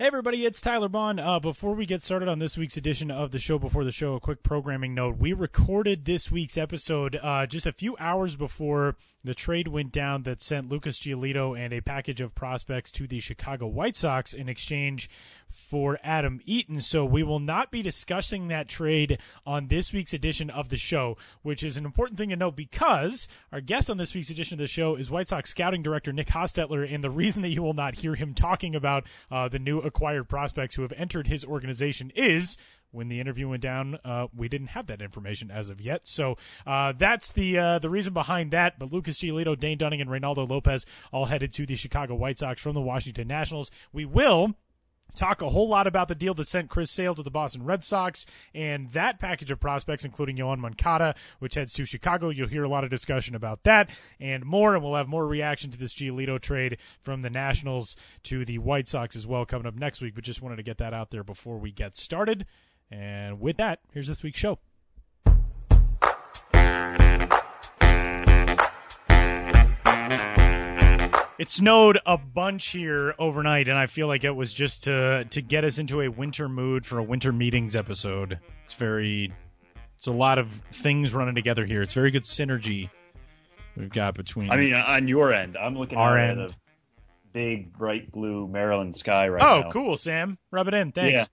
Hey everybody, it's Tyler Maun. Uh, before we get started on this week's edition of the show before the show, a quick programming note. We recorded this week's episode uh, just a few hours before the trade went down that sent Lucas Giolito and a package of prospects to the Chicago White Sox in exchange for Adam Eaton. So we will not be discussing that trade on this week's edition of the show, which is an important thing to note because our guest on this week's edition of the show is White Sox scouting director Nick Hostetler. And the reason that you will not hear him talking about uh, the new acquired prospects who have entered his organization is when the interview went down, uh, we didn't have that information as of yet. So uh, that's the uh, the reason behind that. But Lucas Giolito, Dane Dunning, and Reynaldo Lopez all headed to the Chicago White Sox from the Washington Nationals. We will talk a whole lot about the deal that sent Chris Sale to the Boston Red Sox and that package of prospects, including Yoan Moncada, which heads to Chicago. You'll hear a lot of discussion about that and more, and we'll have more reaction to this Giolito trade from the Nationals to the White Sox as well coming up next week. But just wanted to get that out there before we get started. And with that, here's this week's show. It snowed a bunch here overnight, and I feel like it was just to to get us into a winter mood for a winter meetings episode. It's very, it's a lot of things running together here. It's very good synergy we've got between. I mean, on your end, I'm looking Our at end. a big, bright blue Maryland sky right oh, now. Oh, cool, Sam. Rub it in. Thanks. Yeah.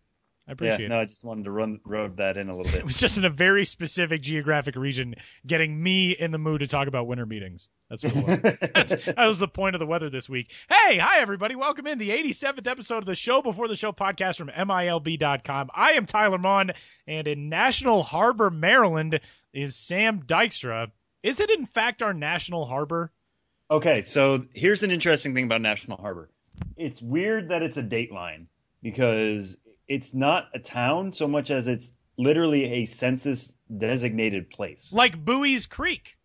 I appreciate yeah, it. no, I just wanted to run rub that in a little bit. It was just in a very specific geographic region, getting me in the mood to talk about winter meetings. That's what it was. That was the point of the weather this week. Hey, hi everybody. Welcome in the 87th episode of the Show Before the Show podcast from MILB.com. I am Tyler Maun, and in National Harbor, Maryland is Sam Dykstra. Is it in fact our national harbor? okay, so here's an interesting thing about National Harbor. It's weird that it's a dateline because it's not a town so much as it's literally a census designated place. Like Bowie's Creek,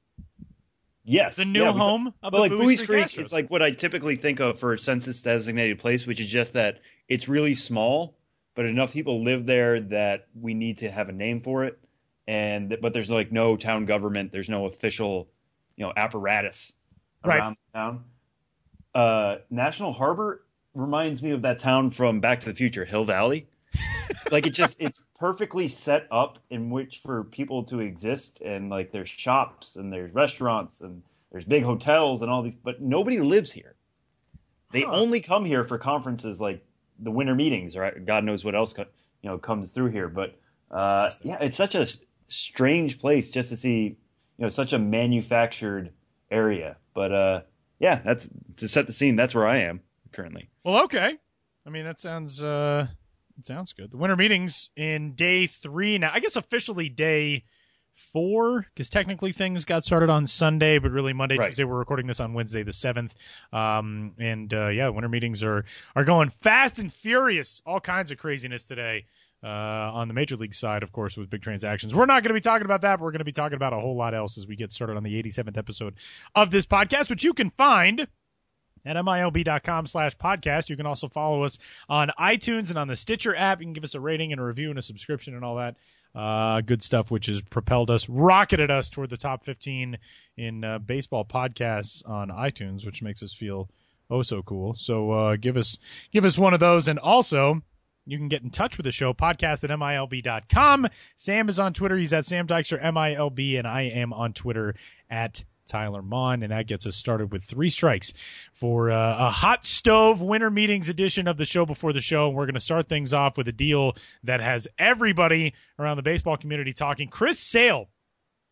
Yes, the new yeah, home of But the like Bowie's, Bowie's Creek, Creek is like what I typically think of for a census designated place, which is just that it's really small, but enough people live there that we need to have a name for it. And but there's like no town government, there's no official, you know, apparatus Right. around the town. Uh, National Harbor reminds me of that town from Back to the Future, Hill Valley. Like it just it's perfectly set up in which for people to exist and like there's shops and there's restaurants and there's big hotels and all these but nobody lives here they Huh. only come here for conferences like the winter meetings or god knows what else co- you know comes through here but uh, yeah it's such a strange place just to see you know such a manufactured area but uh yeah that's to set the scene that's where i am currently Well, okay. I mean, that sounds uh, it sounds good. The winter meetings in day three now. I guess officially day four because technically things got started on Sunday, but really Monday, Right. Tuesday. We're recording this on Wednesday the seventh. Um, and uh, yeah, winter meetings are are going fast and furious. All kinds of craziness today. Uh, on the major league side, of course, with big transactions. We're not going to be talking about that. But we're going to be talking about a whole lot else as we get started on the 87th episode of this podcast, which you can find at milb.com slash podcast. You can also follow us on iTunes and on the Stitcher app. You can give us a rating and a review and a subscription and all that uh, good stuff, which has propelled us, rocketed us toward the top 15 in uh, baseball podcasts on iTunes, which makes us feel oh so cool. So uh, give us give us one of those, and also. You can get in touch with the show, podcast at MILB.com. Sam is on Twitter. He's at Sam Dykstra, MILB, and I am on Twitter at Tyler Maun, and that gets us started with three strikes for uh, a hot stove winter meetings edition of the show before the show. And we're going to start things off with a deal that has everybody around the baseball community talking. Chris Sale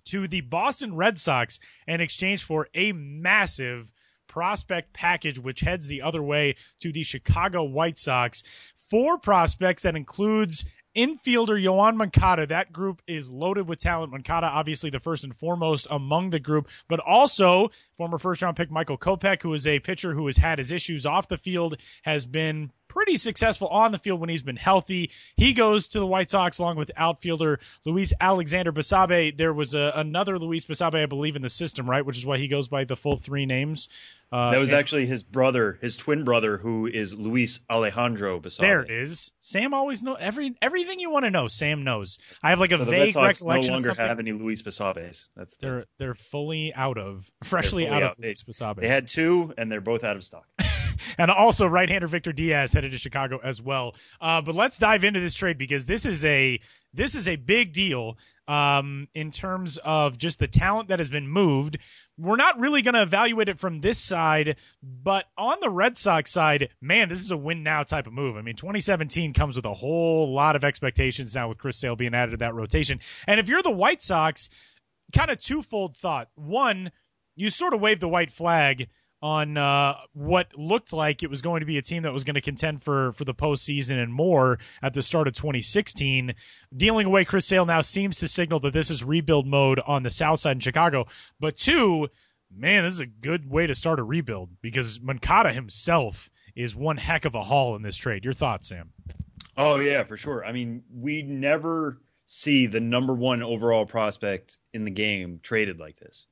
to the Boston Red Sox in exchange for a massive prospect package, which heads the other way to the Chicago White Sox. Four prospects that includes infielder Yoan Moncada. That group is loaded with talent. Moncada, obviously the first and foremost among the group, but also former first round pick Michael Kopech, who is a pitcher who has had his issues off the field, has been pretty successful on the field when he's been healthy. He goes to the White Sox along with outfielder Luis Alexander Basabe. There was a, another Luis Basabe, I believe, in the system, right? Which is why he goes by the full three names. Uh, that was and- actually his brother, his twin brother, who is Luis Alejandro Basabe. There it is. Sam always know every everything you want to know. Sam knows. I have like a So vague Sox no recollection of longer have any Luis Basabes. That's the, They're they're fully out of freshly fully out, out. of Luis Basabe. they had two, and they're both out of stock. And also right-hander Victor Diaz headed to Chicago as well. Uh, but let's dive into this trade because this is a this is a big deal um, in terms of just the talent that has been moved. We're not really going to evaluate it from this side, but on the Red Sox side, man, this is a win now type of move. I mean, 2017 comes with a whole lot of expectations now with Chris Sale being added to that rotation. And if you're the White Sox, kind of twofold thought. One, you sort of wave the white flag on uh, what looked like it was going to be a team that was going to contend for for the postseason and more at the start of 2016. Dealing away Chris Sale now seems to signal that this is rebuild mode on the south side in Chicago. But two, man, this is a good way to start a rebuild because Moncada himself is one heck of a haul in this trade. Your thoughts, Sam? Oh yeah, for sure. I mean, we never see the number one overall prospect in the game traded like this.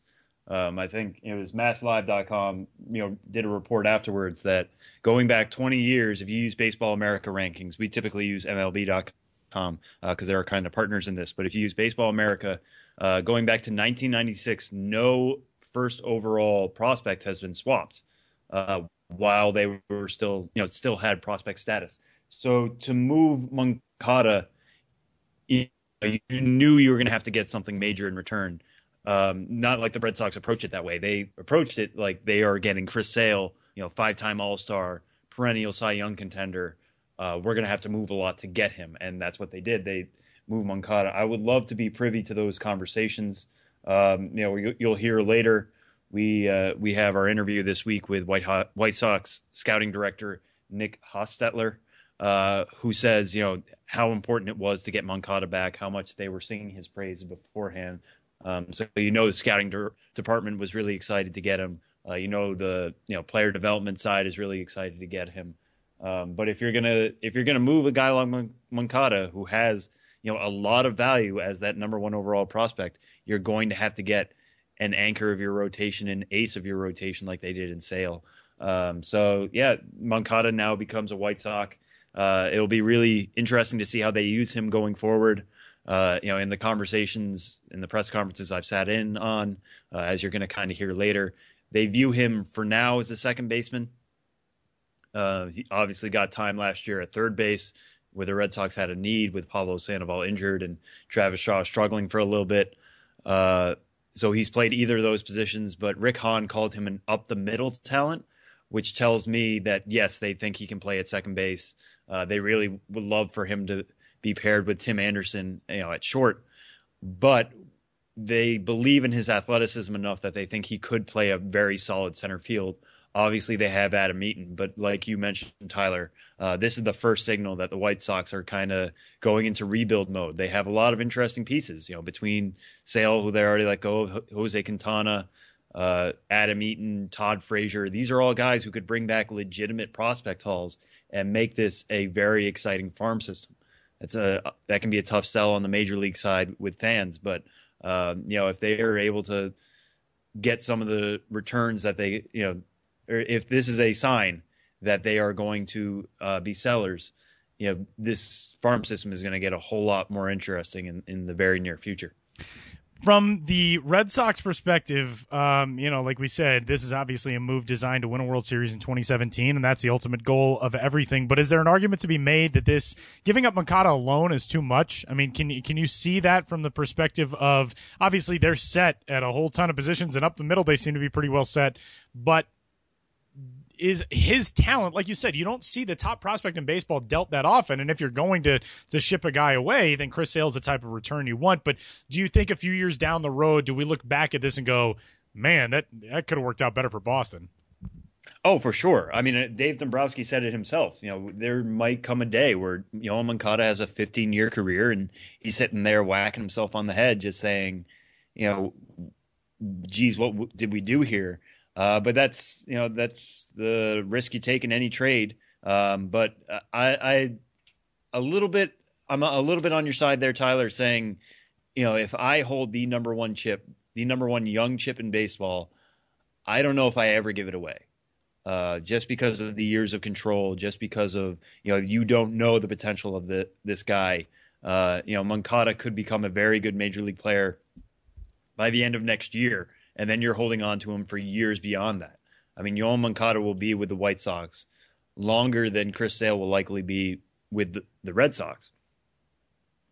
Um, I think it was MassLive.com, you know, did a report afterwards that going back 20 years, if you use Baseball America rankings, we typically use MLB.com because uh, they're kind of partners in this. But if you use Baseball America, uh, going back to 1996, no first overall prospect has been swapped uh, while they were still, you know, still had prospect status. So to move Moncada, you, you knew you were going to have to get something major in return. Um, not like the Red Sox approach it that way. They approached it like they are getting Chris Sale, you know, five-time All-Star, perennial Cy Young contender. Uh, we're going to have to move a lot to get him, and that's what they did. They moved Moncada. I would love to be privy to those conversations. Um, you know, you'll hear later. We uh, we have our interview this week with White Ho- White Sox scouting director Nick Hostetler, uh, who says you know how important it was to get Moncada back, how much they were singing his praise beforehand. Um, so you know the scouting de- department was really excited to get him. Uh, you know the you know player development side is really excited to get him. Um, but if you're gonna if you're gonna move a guy like Mon- Moncada who has you know a lot of value as that number one overall prospect, you're going to have to get an anchor of your rotation, an ace of your rotation, like they did in Sale. Um, so yeah, Moncada now becomes a White Sox. Uh, it'll be really interesting to see how they use him going forward uh, you know, in the conversations, in the press conferences I've sat in on, uh, as you're going to kind of hear later, they view him for now as a second baseman. Uh, he obviously got time last year at third base, where the Red Sox had a need with Pablo Sandoval injured and Travis Shaw struggling for a little bit. Uh, so he's played either of those positions, but Rick Hahn called him an up the middle talent, which tells me that yes, they think he can play at second base. Uh, they really would love for him to be paired with Tim Anderson, you know, at short. But they believe in his athleticism enough that they think he could play a very solid center field. Obviously, they have Adam Eaton, but like you mentioned, Tyler, uh, this is the first signal that the White Sox are kind of going into rebuild mode. They have a lot of interesting pieces, you know, between Sale, who they already let go Jose Quintana, uh, Adam Eaton, Todd Frazier. These are all guys who could bring back legitimate prospect hauls and make this a very exciting farm system it's a that can be a tough sell on the major league side with fans. But um, you know, if they are able to get some of the returns that they, you know, or if this is a sign that they are going to uh, be sellers, you know, this farm system is going to get a whole lot more interesting in, in the very near future from the Red Sox perspective, um, you know, like we said, this is obviously a move designed to win a World Series in 2017, and that's the ultimate goal of everything. But is there an argument to be made that this giving up Moncada alone is too much? I mean, can can you see that from the perspective of obviously they're set at a whole ton of positions, and up the middle they seem to be pretty well set, but is his talent. Like you said, you don't see the top prospect in baseball dealt that often. And if you're going to to ship a guy away, then Chris Sale's the type of return you want. But do you think a few years down the road, do we look back at this and go, man, that that could have worked out better for Boston? Oh, for sure. I mean, uh, Dave Dombrowski said it himself. You know, there might come a day where you know Moncada has a 15 year career and he's sitting there whacking himself on the head, just saying, you know, geez, what did we do here? Uh, but that's you know that's the risk you take in any trade. Um, but I, I a little bit I'm a little bit on your side there, Tyler, saying you know if I hold the number one chip, the number one young chip in baseball, I don't know if I ever give it away. Uh, just because of the years of control, just because of you know you don't know the potential of the this guy. Uh, you know, Moncada could become a very good major league player by the end of next year and then you're holding on to him for years beyond that. I mean, Yoan Moncada will be with the White Sox longer than Chris Sale will likely be with the, the Red Sox,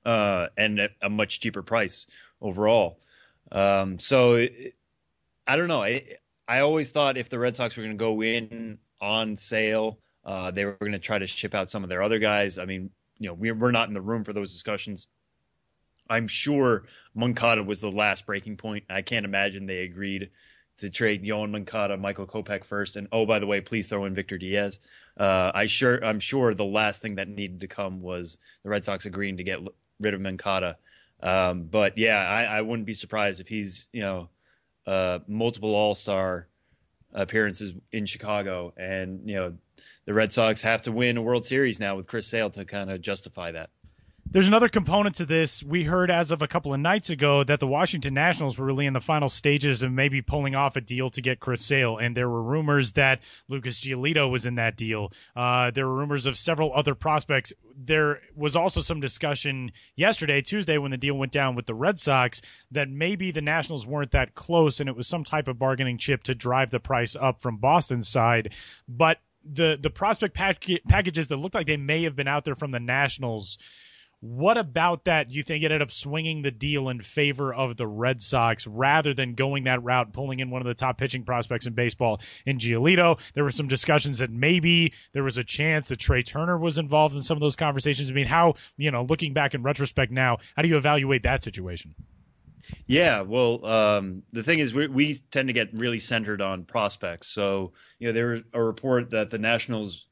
uh, and at a much cheaper price overall. Um, so it, I don't know. I, I always thought if the Red Sox were going to go in on Sale, uh, they were going to try to ship out some of their other guys. I mean, you know, we're, we're not in the room for those discussions. I'm sure Moncada was the last breaking point. I can't imagine they agreed to trade Yoan Moncada, Michael Kopech first, and oh by the way, please throw in Victor Diaz. Uh, I sure I'm sure the last thing that needed to come was the Red Sox agreeing to get rid of Moncada. Um, but yeah, I, I, wouldn't be surprised if he's you know uh, multiple All Star appearances in Chicago, and you know the Red Sox have to win a World Series now with Chris Sale to kind of justify that. There's another component to this. We heard as of a couple of nights ago that the Washington Nationals were really in the final stages of maybe pulling off a deal to get Chris Sale, and there were rumors that Lucas Giolito was in that deal. Uh, there were rumors of several other prospects. There was also some discussion yesterday, Tuesday, when the deal went down with the Red Sox, that maybe the Nationals weren't that close, and it was some type of bargaining chip to drive the price up from Boston's side. But the the prospect pack- packages that looked like they may have been out there from the Nationals what about that do you think it ended up swinging the deal in favor of the Red Sox rather than going that route, pulling in one of the top pitching prospects in baseball in Giolito? There were some discussions that maybe there was a chance that Trea Turner was involved in some of those conversations. I mean, how, you know, looking back in retrospect now, how do you evaluate that situation? Yeah, well, um, the thing is, we, we tend to get really centered on prospects. So, you know, there was a report that the Nationals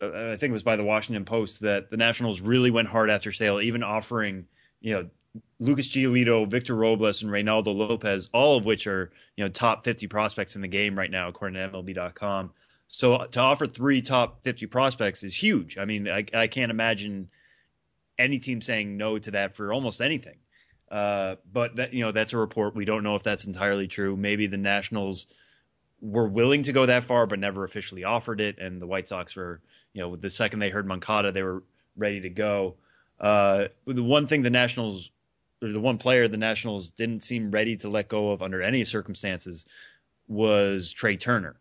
I think it was by the Washington Post that the Nationals really went hard after Sale, even offering you know Lucas Giolito, Victor Robles, and Reynaldo Lopez, all of which are you know top 50 prospects in the game right now, according to MLB.com. So to offer three top 50 prospects is huge. I mean, I, I can't imagine any team saying no to that for almost anything. Uh, but that you know that's a report. We don't know if that's entirely true. Maybe the Nationals were willing to go that far, but never officially offered it, and the White Sox were you know, the second they heard Moncada, they were ready to go. Uh, the one thing the Nationals, or the one player the Nationals didn't seem ready to let go of under any circumstances was Trea Turner.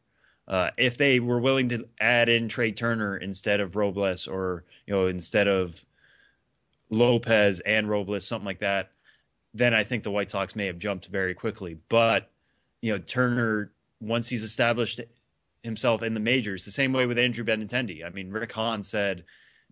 Uh, if they were willing to add in Trea Turner instead of Robles or you know instead of Lopez and Robles, something like that, then I think the White Sox may have jumped very quickly. But you know Turner, once he's established himself in the majors. The same way with Andrew Benintendi. I mean, Rick Hahn said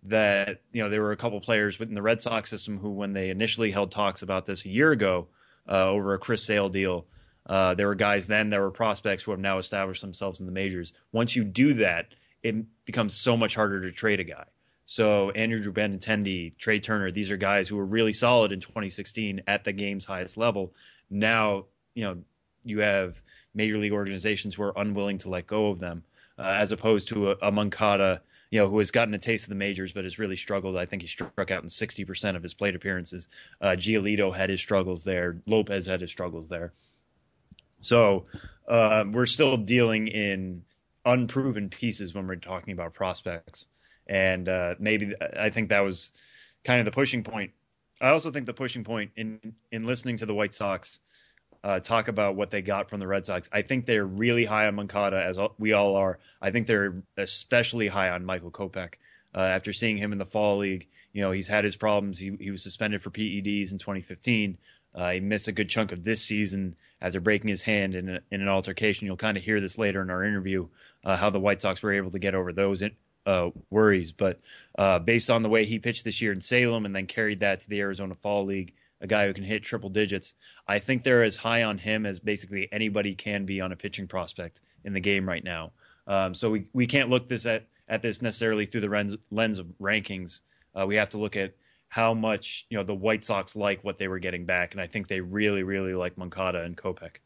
that you know there were a couple players within the Red Sox system who, when they initially held talks about this a year ago uh, over a Chris Sale deal, uh, there were guys then there were prospects who have now established themselves in the majors. Once you do that, it becomes so much harder to trade a guy. So Andrew Benintendi, Trea Turner, these are guys who were really solid in 2016 at the game's highest level. Now, you know, you have major league organizations who are unwilling to let go of them, uh, as opposed to a, a Moncada, you know, who has gotten a taste of the majors but has really struggled. I think he struck out in 60% of his plate appearances. Uh, Giolito had his struggles there. Lopez had his struggles there. So uh, we're still dealing in unproven pieces when we're talking about prospects. And uh, maybe I think that was kind of the pushing point. I also think the pushing point in in listening to the White Sox uh, talk about what they got from the Red Sox. I think they're really high on Moncada, as we all are. I think they're especially high on Michael Kopech. Uh, after seeing him in the fall league, you know he's had his problems. He, he was suspended for PEDs in 2015. Uh, he missed a good chunk of this season after breaking his hand in, a, in an altercation. You'll kind of hear this later in our interview uh, how the White Sox were able to get over those in, uh, worries. But uh, based on the way he pitched this year in Salem and then carried that to the Arizona Fall League, a guy who can hit triple digits. I think they're as high on him as basically anybody can be on a pitching prospect in the game right now. Um, so we, we can't look this at, at this necessarily through the lens, lens of rankings. Uh, we have to look at how much you know the White Sox like what they were getting back, and I think they really, really like Moncada and Kopech.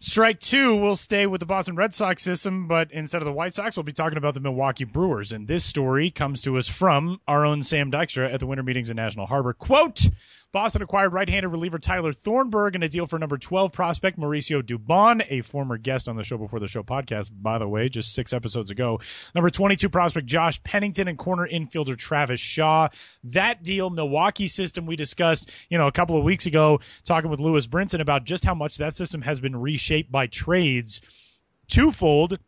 Strike two, we'll stay with the Boston Red Sox system, but instead of the White Sox, we'll be talking about the Milwaukee Brewers. And this story comes to us from our own Sam Dykstra at the Winter Meetings in National Harbor. Quote. Boston acquired right-handed reliever Tyler Thornburg in a deal for number 12 prospect Mauricio Dubon, a former guest on the Show Before the Show podcast, by the way, just six episodes ago. Number 22 prospect Josh Pennington and corner infielder Travis Shaw. That deal, Milwaukee system we discussed, you know, a couple of weeks ago, talking with Lewis Brinson about just how much that system has been reshaped by trades. Twofold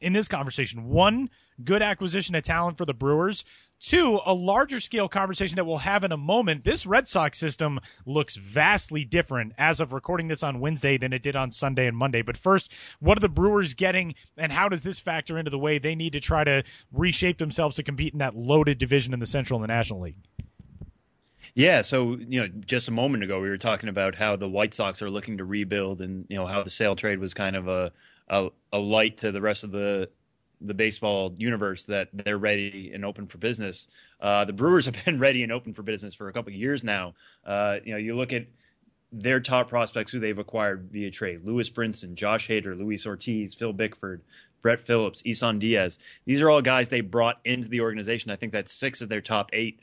in this conversation. One, good acquisition of talent for the Brewers. Two, a larger scale conversation that we'll have in a moment. This Red Sox system looks vastly different as of recording this on Wednesday than it did on Sunday and Monday. But first, what are the Brewers getting and how does this factor into the way they need to try to reshape themselves to compete in that loaded division in the Central and the National League? Yeah, so you know, just a moment ago we were talking about how the White Sox are looking to rebuild, and you know how the sale trade was kind of a a, a light to the rest of the the baseball universe that they're ready and open for business. Uh, the Brewers have been ready and open for business for a couple of years now. Uh, you know, you look at their top prospects who they've acquired via trade: Lewis Brinson, Josh Hader, Luis Ortiz, Phil Bickford, Brett Phillips, Isan Diaz. These are all guys they brought into the organization. I think that six of their top eight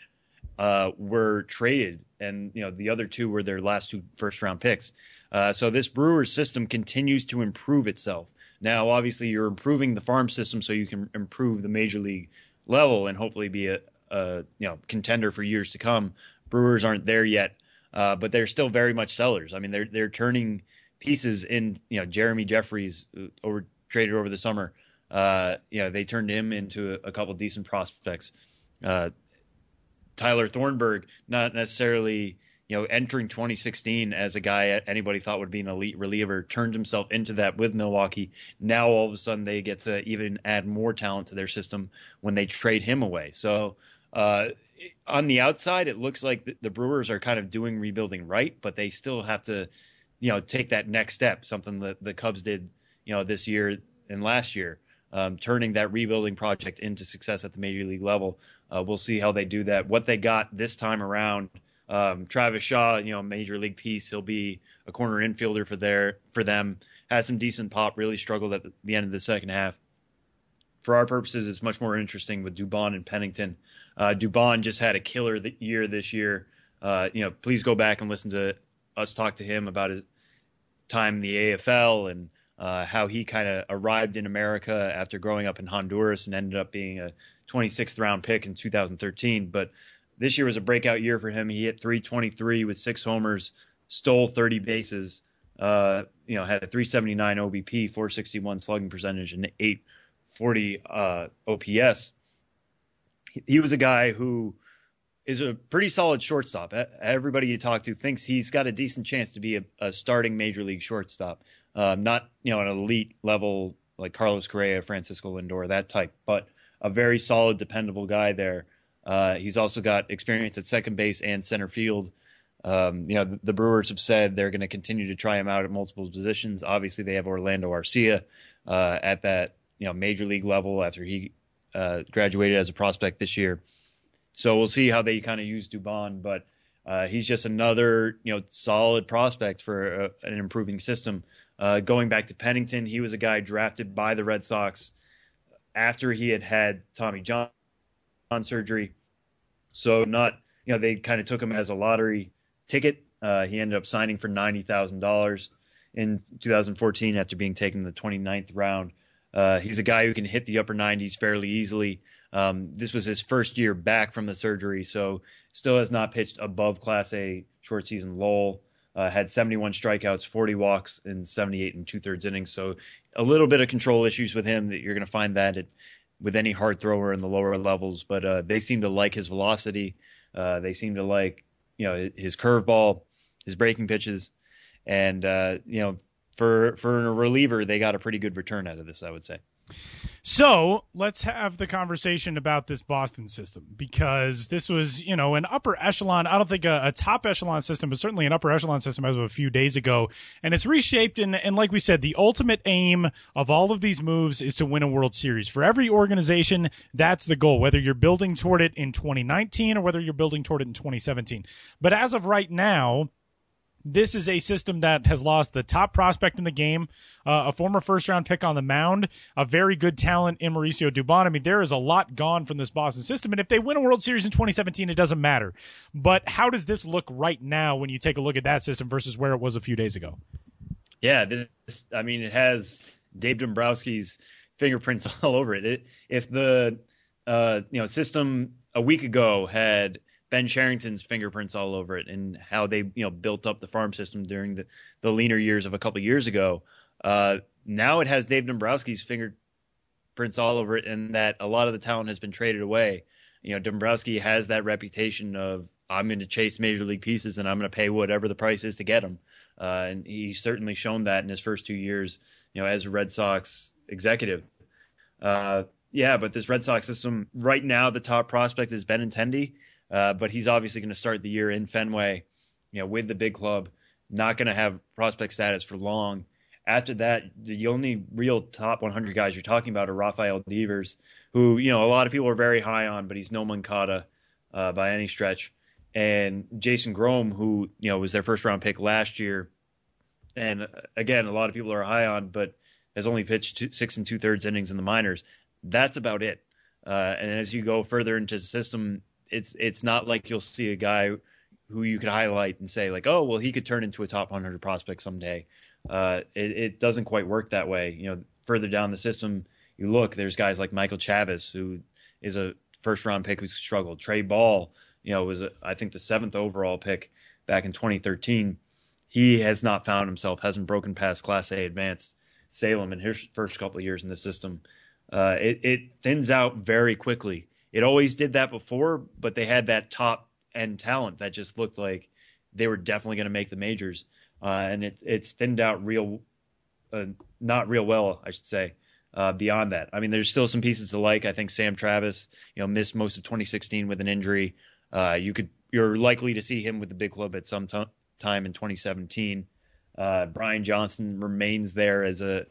uh, were traded, and you know the other two were their last two first round picks. Uh, so this Brewers system continues to improve itself. Now, obviously, you're improving the farm system so you can improve the major league level and hopefully be a, a you know contender for years to come. Brewers aren't there yet, uh, but they're still very much sellers. I mean, they're they're turning pieces in. You know, Jeremy Jeffress uh, over traded over the summer. Uh, you know, they turned him into a, a couple decent prospects. Uh, Tyler Thornburg, not necessarily you know entering 2016 as a guy anybody thought would be an elite reliever, turned himself into that with Milwaukee. Now all of a sudden they get to even add more talent to their system when they trade him away. So uh, on the outside, it looks like the, the Brewers are kind of doing rebuilding right, but they still have to you know take that next step, something that the Cubs did you know this year and last year um, turning that rebuilding project into success at the major league level. Uh, we'll see how they do that. What they got this time around, um, Travis Shaw, you know, major league piece. He'll be a corner infielder for their for them. Has some decent pop. Really struggled at the, the end of the second half. For our purposes, it's much more interesting with Dubon and Pennington. Uh, Dubon just had a killer year this year. Uh, you know, please go back and listen to us talk to him about his time in the AFL and uh, how he kind of arrived in America after growing up in Honduras and ended up being a 26th round pick in 2013. But this year was a breakout year for him. He hit 323 with six homers, stole 30 bases. Uh, you know, had a 379 OBP, 461 slugging percentage, and 840 uh, OPS. He was a guy who is a pretty solid shortstop. Everybody you talk to thinks he's got a decent chance to be a, a starting major league shortstop. Um, not you know an elite level like Carlos Correa, Francisco Lindor, that type, but a very solid, dependable guy there. Uh, he's also got experience at second base and center field. Um, you know, the, the, Brewers have said they're going to continue to try him out at multiple positions. Obviously, they have Orlando Arcia uh, at that you know major league level after he uh, graduated as a prospect this year. So we'll see how they kind of use Dubon, but uh, he's just another you know solid prospect for a, an improving system. Uh, going back to Pennington, he was a guy drafted by the Red Sox after he had had Tommy John surgery. So not, you know, they kind of took him as a lottery ticket. Uh, he ended up signing for ninety thousand dollars in 2014 after being taken in the 29th round. Uh, he's a guy who can hit the upper 90s fairly easily. Um, this was his first year back from the surgery, so still has not pitched above Class A short season Lowell uh, had 71 strikeouts, 40 walks, and 78 and two thirds innings. So a little bit of control issues with him that you're going to find that at, with any hard thrower in the lower levels. But uh, they seem to like his velocity. Uh, they seem to like you know his curveball, his breaking pitches, and uh, you know for for a reliever, they got a pretty good return out of this, I would say. So let's have the conversation about this Boston system because this was, you know, an upper echelon. I don't think a, a, top echelon system, but certainly an upper echelon system as of a few days ago. And it's reshaped. And, and like we said, the ultimate aim of all of these moves is to win a World Series. For every organization, that's the goal, whether you're building toward it in 2019 or whether you're building toward it in 2017. But as of right now, this is a system that has lost the top prospect in the game, uh, a former first round pick on the mound, a very good talent in Mauricio Dubon. I mean, there is a lot gone from this Boston system. And if they win a World Series in 2017, it doesn't matter. But how does this look right now when you take a look at that system versus where it was a few days ago? Yeah, this, I mean, it has Dave Dombrowski's fingerprints all over it. it if the uh, you know system a week ago had Ben Cherington's fingerprints all over it and how they you know built up the farm system during the, the leaner years of a couple years ago. Uh, now it has Dave Dombrowski's fingerprints fingerprints all over it, and that a lot of the talent has been traded away. You know, Dombrowski has that reputation of I'm going to chase major league pieces and I'm going to pay whatever the price is to get them. Uh, and he's certainly shown that in his first two years, you know, as a Red Sox executive. Uh, yeah, but this Red Sox system right now, the top prospect is Benintendi, uh, but he's obviously going to start the year in Fenway, you know, with the big club. Not going to have prospect status for long. After that, the only real top 100 guys you're talking about are Rafael Devers, who you know a lot of people are very high on, but he's no Moncada uh, by any stretch. And Jason Groome, who you know was their first round pick last year, and uh, again a lot of people are high on, but has only pitched two, six and two thirds innings in the minors. That's about it. Uh, and as you go further into the system, it's it's not like you'll see a guy who you could highlight and say like, oh well, he could turn into a top 100 prospect someday. Uh, it, it, doesn't quite work that way. You know, further down the system, you look, there's guys like Michael Chavis, who is a first round pick who's struggled. Trey Ball, you know, was I think the seventh overall pick back in 2013. He has not found himself, hasn't broken past Class A advanced Salem in his first couple of years in the system. Uh, it, it thins out very quickly. It always did that before, but they had that top end talent that just looked like they were definitely going to make the majors uh, and it, it's thinned out real, uh, not real well, I should say. Uh, beyond that, I mean, there's still some pieces to like. I think Sam Travis, you know, missed most of 2016 with an injury. Uh, you could, you're likely to see him with the big club at some t- time in 2017. Uh, Brian Johnson remains there as a,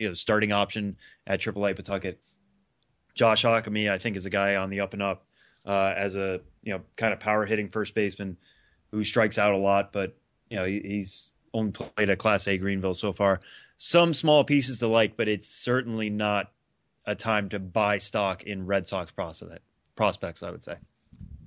you know, starting option at AAA Pawtucket. Josh Ockimey, I think, is a guy on the up and up uh, as a you know kind of power hitting first baseman who strikes out a lot, but you know, he's only played at Class A Greenville so far. Some small pieces to like, but it's certainly not a time to buy stock in Red Sox prospects. I would say.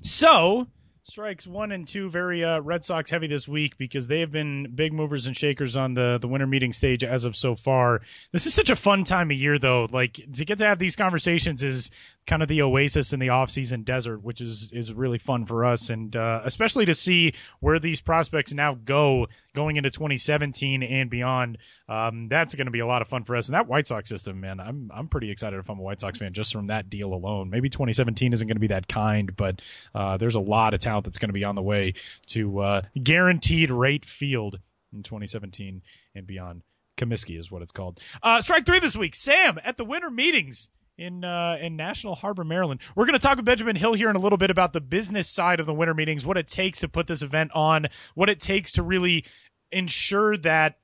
So strikes one and two very uh, Red Sox heavy this week because they have been big movers and shakers on the the winter meeting stage as of so far. This is such a fun time of year though. Like to get to have these conversations is kind of the oasis in the off-season desert, which is is really fun for us, and uh, especially to see where these prospects now go going into 2017 and beyond. Um, that's going to be a lot of fun for us. And that White Sox system, man, I'm I'm pretty excited if I'm a White Sox fan just from that deal alone. Maybe 2017 isn't going to be that kind, but uh, there's a lot of talent that's going to be on the way to uh, guaranteed rate field in 2017 and beyond. Comiskey is what it's called. Uh, strike three this week. Sam at the winter meetings in uh, in National Harbor, Maryland. We're going to talk with Benjamin Hill here in a little bit about the business side of the winter meetings, what it takes to put this event on, what it takes to really ensure that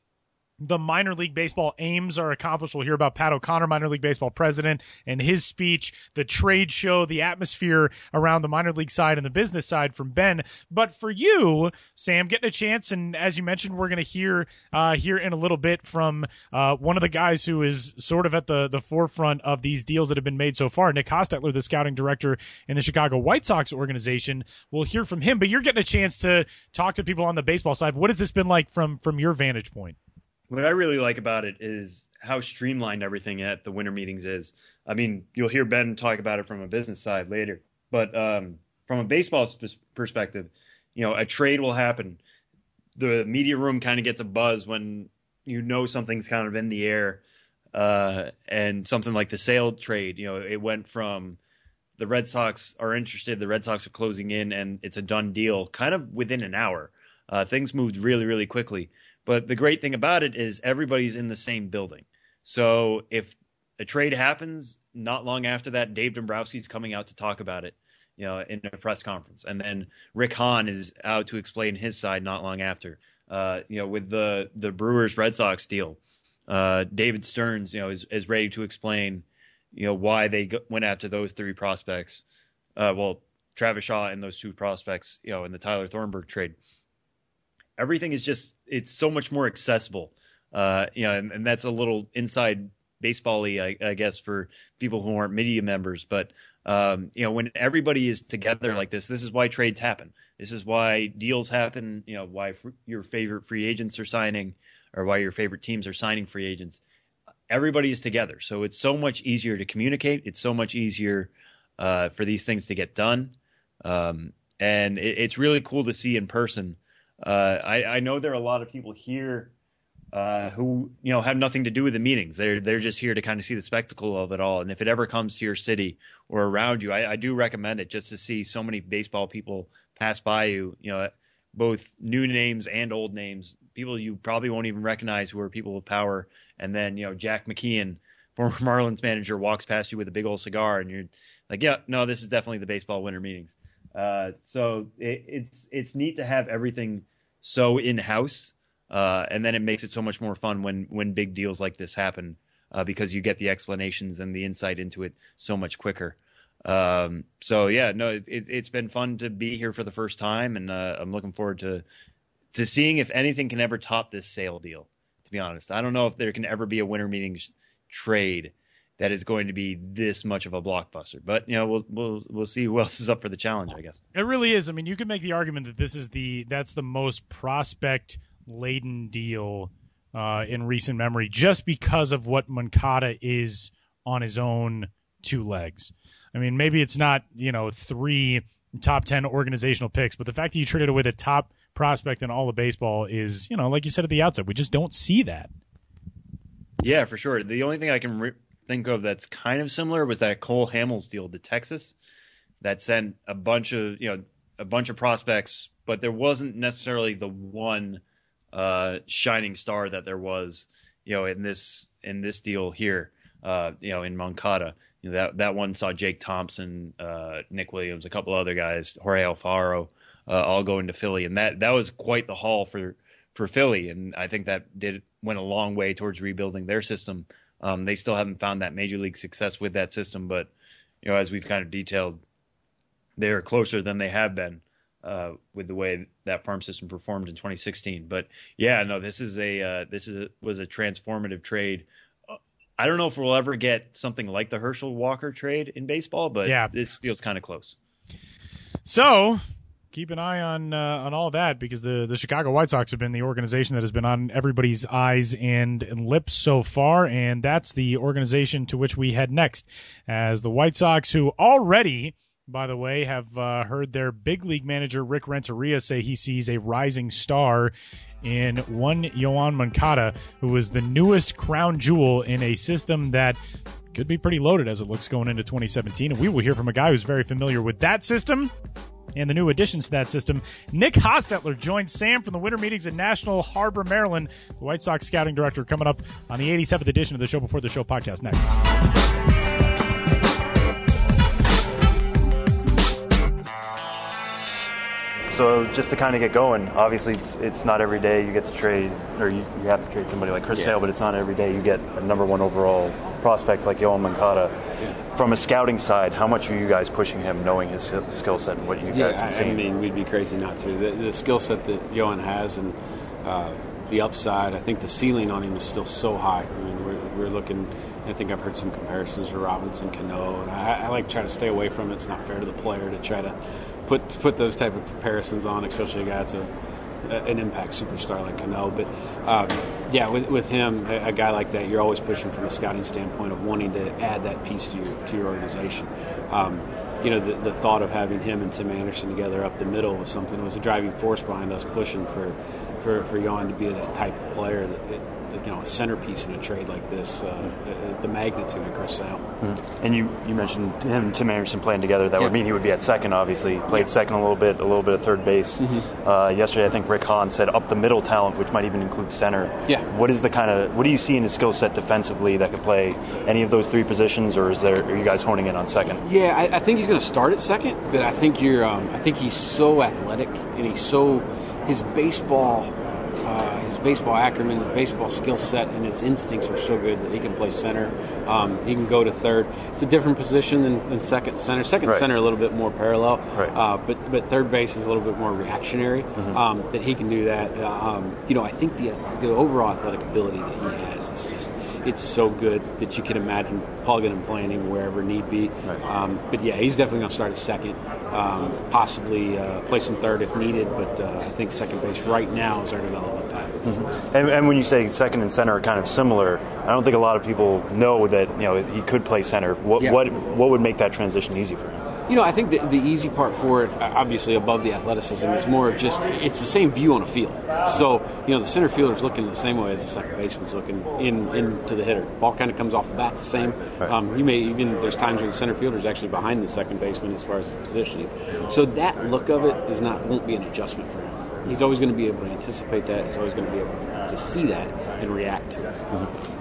the minor league baseball aims are accomplished. We'll hear about Pat O'Connor, minor league baseball president, and his speech, the trade show, the atmosphere around the minor league side and the business side from Ben. But for you, Sam, getting a chance, and as you mentioned, we're going to hear uh, here in a little bit from uh, one of the guys who is sort of at the the forefront of these deals that have been made so far, Nick Hostetler, the scouting director in the Chicago White Sox organization. We'll hear from him. But you're getting a chance to talk to people on the baseball side. What has this been like from from your vantage point? What I really like about it is how streamlined everything at the winter meetings is. I mean, you'll hear Ben talk about it from a business side later, but um, from a baseball sp- perspective, you know, a trade will happen. The media room kind of gets a buzz when you know something's kind of in the air, uh, and something like the Sale trade. You know, it went from the Red Sox are interested, the Red Sox are closing in, and it's a done deal, kind of within an hour. Uh, things moved really, really quickly. But the great thing about it is everybody's in the same building. So if a trade happens, not long after that, Dave Dombrowski's coming out to talk about it, you know, in a press conference, and then Rick Hahn is out to explain his side not long after. Uh, you know, with the the Brewers Red Sox deal, uh, David Stearns, you know, is is ready to explain, you know, why they went after those three prospects. Uh, well, Travis Shaw and those two prospects, you know, in the Tyler Thornburg trade everything is just it's so much more accessible. Uh, you know, and, and that's a little inside baseball-y, I, I, guess, for people who aren't media members. But um, you know, when everybody is together like this, this is why trades happen. This is why deals happen. You know, why fr- your favorite free agents are signing, or why your favorite teams are signing free agents. Everybody is together, so it's so much easier to communicate. It's so much easier uh, for these things to get done, um, and it, it's really cool to see in person uh, I, I, know there are a lot of people here uh, who you know have nothing to do with the meetings. They're they're just here to kind of see the spectacle of it all. And if it ever comes to your city or around you, I, I do recommend it just to see so many baseball people pass by you. You know, both new names and old names, people you probably won't even recognize who are people with power. And then you know Jack McKeon, former Marlins manager, walks past you with a big old cigar, and you're like, yeah, no, this is definitely the baseball winter meetings. Uh, so it, it's it's neat to have everything so in house uh, and then it makes it so much more fun when when big deals like this happen uh, because you get the explanations and the insight into it so much quicker. Um, so yeah, no, it, has been fun to be here for the first time, and uh, I'm looking forward to to seeing if anything can ever top this sale deal. To be honest, I don't know if there can ever be a winter meetings trade that is going to be this much of a blockbuster. But you know, we'll we'll we'll see who else is up for the challenge. I guess it really is. I mean, you could make the argument that this is the that's the most prospect laden deal uh, in recent memory, just because of what Moncada is on his own two legs. I mean, maybe it's not you know three top ten organizational picks, but the fact that you traded away the top prospect in all of baseball is, you know, like you said at the outset, we just don't see that. Yeah, for sure. The only thing I can re- think of that's kind of similar was that Cole Hamels deal to Texas that sent a bunch of you know a bunch of prospects, but there wasn't necessarily the one uh, shining star that there was, you know, in this in this deal here, uh, you know, in Moncada. You know, that that one saw Jake Thompson, uh, Nick Williams, a couple other guys, Jorge Alfaro, uh, all going to Philly, and that that was quite the haul for for Philly, and I think that did went a long way towards rebuilding their system. Um, they still haven't found that major league success with that system, but you know, as we've kind of detailed, they are closer than they have been uh, with the way that farm system performed in 2016. But yeah, no, this is a uh, this is a, was a transformative trade. Uh, I don't know if we'll ever get something like the Herschel Walker trade in baseball, but yeah. this feels kind of close. So keep an eye on uh, on all that because the the Chicago White Sox have been the organization that has been on everybody's eyes and, and lips so far, and that's the organization to which we head next, as the White Sox, who already by the way, have uh, heard their big league manager Rick Renteria say he sees a rising star in one Yoan Moncada, who is the newest crown jewel in a system that could be pretty loaded as it looks going into 2017. And we will hear from a guy who's very familiar with that system and the new additions to that system. Nick Hostetler joins Sam from the winter meetings in National Harbor, Maryland, the White Sox scouting director, coming up on the 87th edition of the Show Before the Show podcast next. So just to kind of get going, obviously it's, it's not every day you get to trade, or you, you have to trade somebody like Chris yeah. Sale, but it's not every day you get a number one overall prospect like Yoan Moncada. Yeah. From a scouting side, how much are you guys pushing him, knowing his skill set and what you yeah, guys have seen? I mean, we'd be crazy not to. The, the skill set that Yoan has and uh, the upside, I think the ceiling on him is still so high. I mean, we're, we're looking. I think I've heard some comparisons to Robinson Cano, and I, I like try to stay away from it. It's not fair to the player to try to put put those type of comparisons on, especially a guy that's a, an impact superstar like Cano. But um, yeah, with, with him, a, a, guy like that, you're always pushing from a scouting standpoint of wanting to add that piece to your to your organization. Um, you know, the, the, thought of having him and Tim Anderson together up the middle was something that was a driving force behind us pushing for for for to be that type of player that. You know a centerpiece in a trade like this, uh, uh, the magnitude of Chris Sale. Mm-hmm. And you, you mentioned him and Tim Anderson playing together. That yeah. would mean he would be at second. Obviously, played yeah. second a little bit, a little bit of third base. Mm-hmm. Uh, yesterday, I think Rick Hahn said up the middle talent, which might even include center. Yeah. What is the kind of what do you see in his skill set defensively that could play any of those three positions, or is there are you guys honing in on second? Yeah, I, I think he's going to start at second, but I think you're um, I think he's so athletic and he's so his baseball uh, his baseball acumen, his baseball skill set, and his instincts are so good that he can play center. Um, he can go to third. It's a different position than, than second center. Second right. center a little bit more parallel, right. uh, but but third base is a little bit more reactionary. Mm-hmm. Um, that he can do that. Uh, um, you know, I think the the overall athletic ability that he has is just it's so good that you can imagine plugging and playing him wherever need be. Right. Um, but yeah, he's definitely going to start at second, um, possibly uh, play some third if needed. But uh, I think second base right now is our development path. Mm-hmm. And, and, when you say second and center are kind of similar, I don't think a lot of people know that you know he could play center. What yeah. what what would make that transition easy for him? You know, I think the, the easy part for it, obviously above the athleticism, is more of just it's the same view on a field. So you know, the center fielder's looking the same way as the second baseman's looking in into the hitter. Ball kind of comes off the bat the same. Um, you may even there's times where the center fielder's actually behind the second baseman as far as the positioning. So that look of it is not won't be an adjustment for him. He's always going to be able to anticipate that. He's always going to be able to see that and react to it.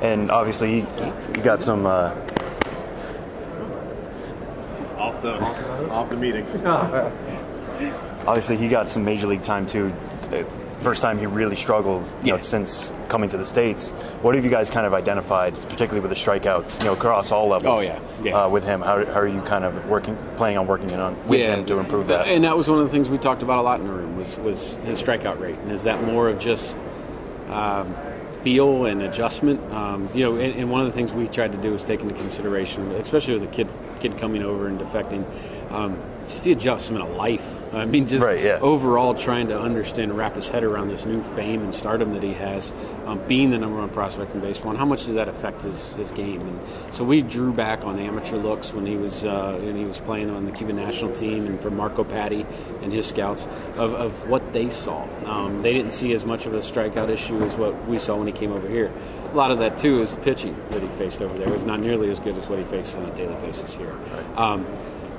And obviously, you, you got some. Uh, the off the meeting. obviously, he got some major league time too. First time he really struggled, you know, Yeah. since coming to the states. What have you guys kind of identified, particularly with the strikeouts, you know, across all levels? Oh, yeah. Yeah. Uh, with him, how, how are you kind of working, planning on working in on with him to improve that? And that was one of the things we talked about a lot in the room was was his strikeout rate, and is that more of just um, feel and adjustment? Um, you know, and, and one of the things we tried to do was take into consideration, especially with a kid kid coming over and defecting, um, just the adjustment of life. I mean, just Right, yeah. overall trying to understand and wrap his head around this new fame and stardom that he has, um, being the number one prospect in baseball, and how much does that affect his, his game? And so we drew back on amateur looks when he was uh, when he was playing on the Cuban national team, and for Marco Paddy and his scouts of, of what they saw. Um, they didn't see as much of a strikeout issue as what we saw when he came over here. A lot of that too is pitching that he faced over there was not nearly as good as what he faces on a daily basis here. Um,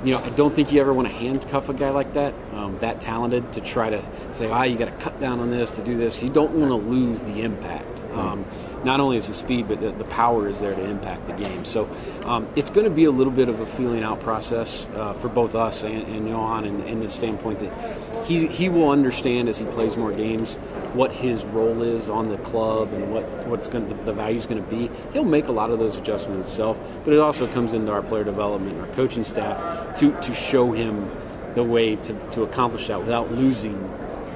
you know, I don't think you ever want to handcuff a guy like that, um, that talented, to try to say, ah, you got to cut down on this to do this. You don't want to lose the impact. Um, not only is the speed, but the, the power is there to impact the game. So um, it's going to be a little bit of a feeling out process uh, for both us and, and Yoan in, in the standpoint that he, he will understand as he plays more games what his role is on the club and what what's going the value is going to be. He'll make a lot of those adjustments himself, but it also comes into our player development and our coaching staff to, to show him the way to, to accomplish that without losing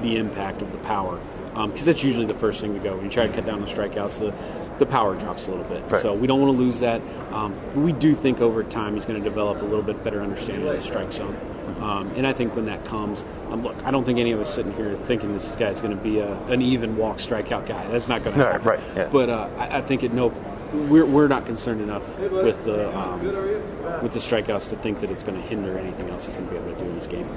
the impact of the power. Because that's usually the first thing to go. When you try to cut down the strikeouts, the, the power drops a little bit. Right. So we don't want to lose that. Um, but we do think over time he's going to develop a little bit better understanding of the strike zone. Um, and I think when that comes, um, look, I don't think any of us sitting here thinking this guy's going to be a, an even walk strikeout guy. That's not going to Right, happen. right, yeah. But uh, I, I think at no, we're, we're not concerned enough with the um, with the strikeouts to think that it's going to hinder anything else he's going to be able to do in this game.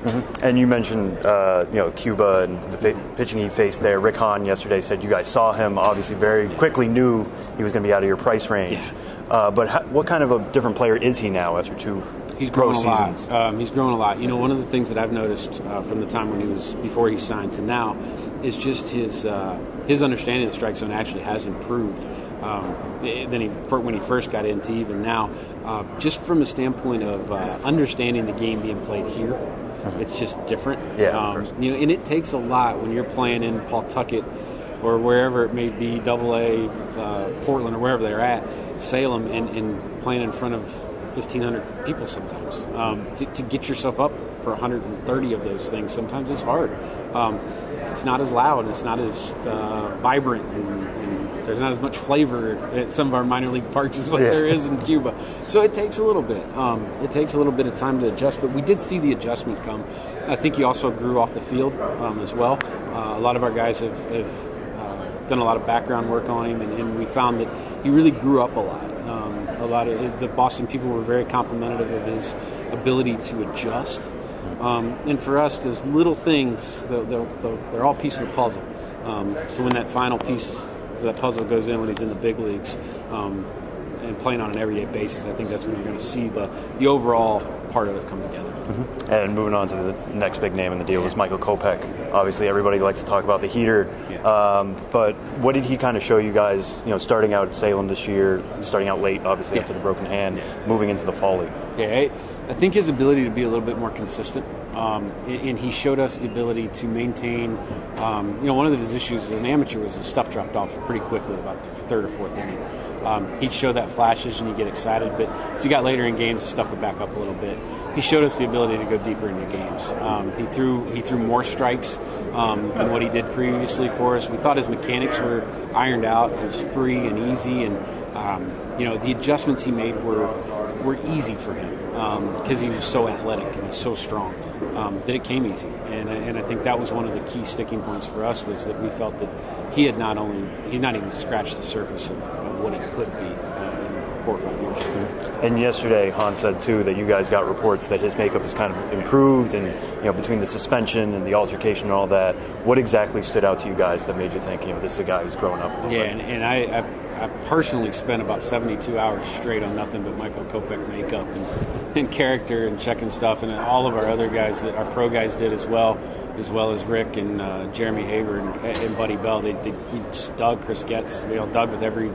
And you mentioned, uh, you know, Cuba and the fa- pitching he faced there. Rick Hahn yesterday said you guys saw him. Obviously, very quickly knew he was going to be out of your price range. Yeah. Uh, but how, what kind of a different player is he now after two He's pro grown a seasons? lot. Um, he's grown a lot. You know, one of the things that I've noticed uh, from the time when he was before he signed to now is just his uh, his understanding of the strike zone actually has improved. Um, than he when he first got into even now, uh, just from a standpoint of uh, understanding the game being played here, it's just different. Yeah, um, you know, and it takes a lot when you're playing in Pawtucket or wherever it may be, Double A, uh, Portland, or wherever they're at, Salem, and, and playing in front of 1,500 people sometimes. Um, to, to get yourself up for 130 of those things sometimes it's hard. Um, it's not as loud, it's not as uh, vibrant, and there's not as much flavor at some of our minor league parks as what Yeah. there is in Cuba. So it takes a little bit. Um, it takes a little bit of time to adjust, but we did see the adjustment come. I think he also grew off the field um, as well. Uh, a lot of our guys have, have uh, done a lot of background work on him, and, and we found that he really grew up a lot. Um, a lot of the Boston people were very complimentary of his ability to adjust. Um, and for us, those little things, they're, they're, they're all pieces of the puzzle. Um, so when that final piece that puzzle goes in when he's in the big leagues um, and playing on an everyday basis, I think that's when you're going to see the, the overall part of it come together. And moving on to the next big name in the deal was Michael Kopech. Obviously, everybody likes to talk about the heater. Yeah. Um, but what did he kind of show you guys? You know, starting out at Salem this year, starting out late, obviously Yeah. after the broken hand, moving into the fall league. Yeah, I, I think his ability to be a little bit more consistent, um, and, he showed us the ability to maintain. Um, you know, one of his issues as an amateur was his stuff dropped off pretty quickly, about the third or fourth inning. Um, he'd show that flashes and you get excited, but as he got later in games, the stuff would back up a little bit. He showed us the ability to go deeper into games. Um, he threw he threw more strikes um, than what he did previously for us. We thought his mechanics were ironed out. It was free and easy, and um, you know the adjustments he made were were easy for him because he was so athletic and so strong um, that it came easy. And, I- and I think that was one of the key sticking points for us was that we felt that he had not only he not even scratched the surface of, of what he could be. Uh, four or five years. And yesterday, Hahn said too that you guys got reports that his makeup has kind of improved, and you know between the suspension and the altercation and all that, what exactly stood out to you guys that made you think, you know, this is a guy who's growing up? Yeah, and, and I, I, I personally spent about 72 hours straight on nothing but Michael Kopech makeup and, and character and checking stuff, and all of our other guys, that our pro guys did as well, as well as Rick and uh, Jeremy Haber and, and Buddy Bell. They, they just dug Chris Getz. We all dug with every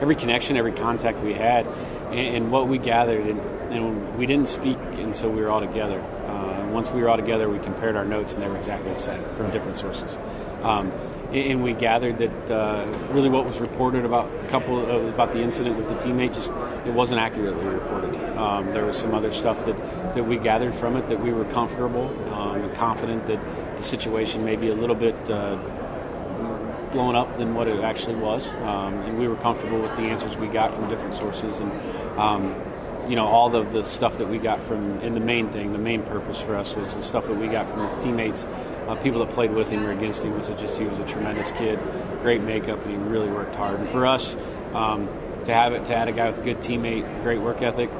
every connection, every contact we had, and, and what we gathered, and, and we didn't speak until we were all together. Uh, once we were all together, we compared our notes, and they were exactly the same from different sources. Um, and we gathered that uh, really what was reported about a couple of, about the incident with the teammate just it wasn't accurately reported. Um, there was some other stuff that, that we gathered from it that we were comfortable um, and confident that the situation may be a little bit uh, blown up than what it actually was, um, and we were comfortable with the answers we got from different sources, and um, you know all of the stuff that we got from. And the main thing, the main purpose for us was the stuff that we got from his teammates, uh, people that played with him or against him. Was just he was a tremendous kid, great makeup, and he really worked hard. And for us um, to have it, to add a guy with a good teammate, great work ethic.